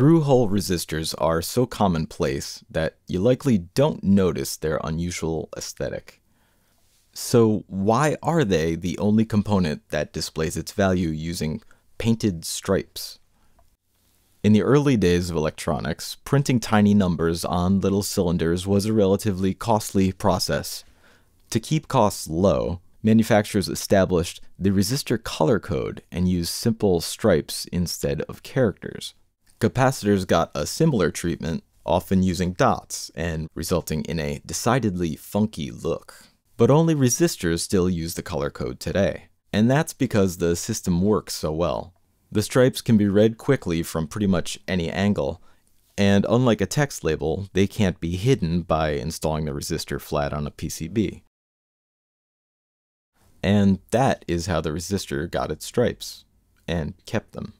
Through-hole resistors are so commonplace that you likely don't notice their unusual aesthetic. So why are they the only component that displays its value using painted stripes? In the early days of electronics, printing tiny numbers on little cylinders was a relatively costly process. To keep costs low, manufacturers established the resistor color code and used simple stripes instead of characters. Capacitors got a similar treatment, often using dots and resulting in a decidedly funky look. But only resistors still use the color code today. And that's because the system works so well. The stripes can be read quickly from pretty much any angle, and unlike a text label, they can't be hidden by installing the resistor flat on a PCB. And that is how the resistor got its stripes, and kept them.